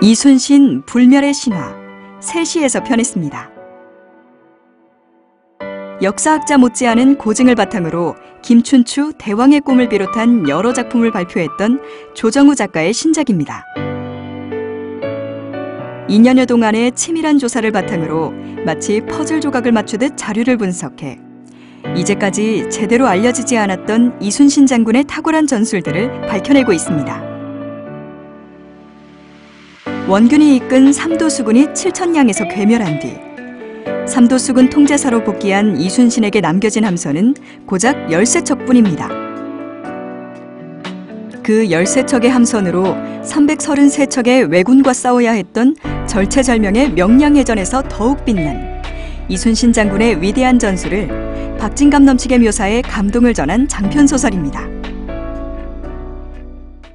이순신 불멸의 신화 세시에서 편했습니다. 역사학자 못지않은 고증을 바탕으로 김춘추 대왕의 꿈을 비롯한 여러 작품을 발표했던 조정우 작가의 신작입니다. 2년여 동안의 치밀한 조사를 바탕으로 마치 퍼즐 조각을 맞추듯 자료를 분석해 이제까지 제대로 알려지지 않았던 이순신 장군의 탁월한 전술들을 밝혀내고 있습니다. 원균이 이끈 삼도수군이 칠천량에서 괴멸한 뒤 삼도수군 통제사로 복귀한 이순신에게 남겨진 함선은 고작 13척뿐입니다. 그 13척의 함선으로 333척의 왜군과 싸워야 했던 절체절명의 명량해전에서 더욱 빛난 이순신 장군의 위대한 전술을 박진감 넘치게 묘사해 감동을 전한 장편 소설입니다.